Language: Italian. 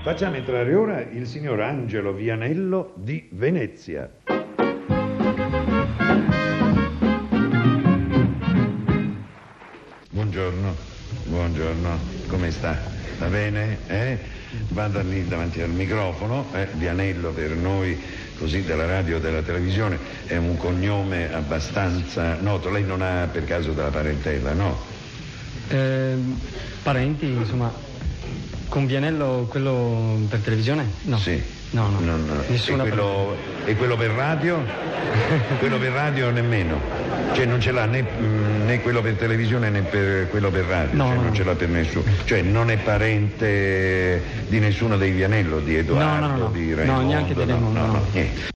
Facciamo entrare ora il signor Angelo Vianello di Venezia. Buongiorno, buongiorno, come sta? Va bene? Eh? Vada lì davanti al microfono, eh? Vianello per noi, così della radio e della televisione, è un cognome abbastanza noto. Lei non ha per caso della parentela, no? Eh, parenti, insomma, con Vianello quello per televisione? No. Sì. No, no. Non- Nessuna e, quello, e quello per radio? quello per radio nemmeno. Cioè non ce l'ha né, mm, né quello per televisione né per quello per radio. No, cioè, no, non no. ce l'ha per nessuno. Cioè non è parente di nessuno dei Vianello, di Edoardo, No, no, no, no. di No, Raimondo. neanche di Raimondo, no, no. niente.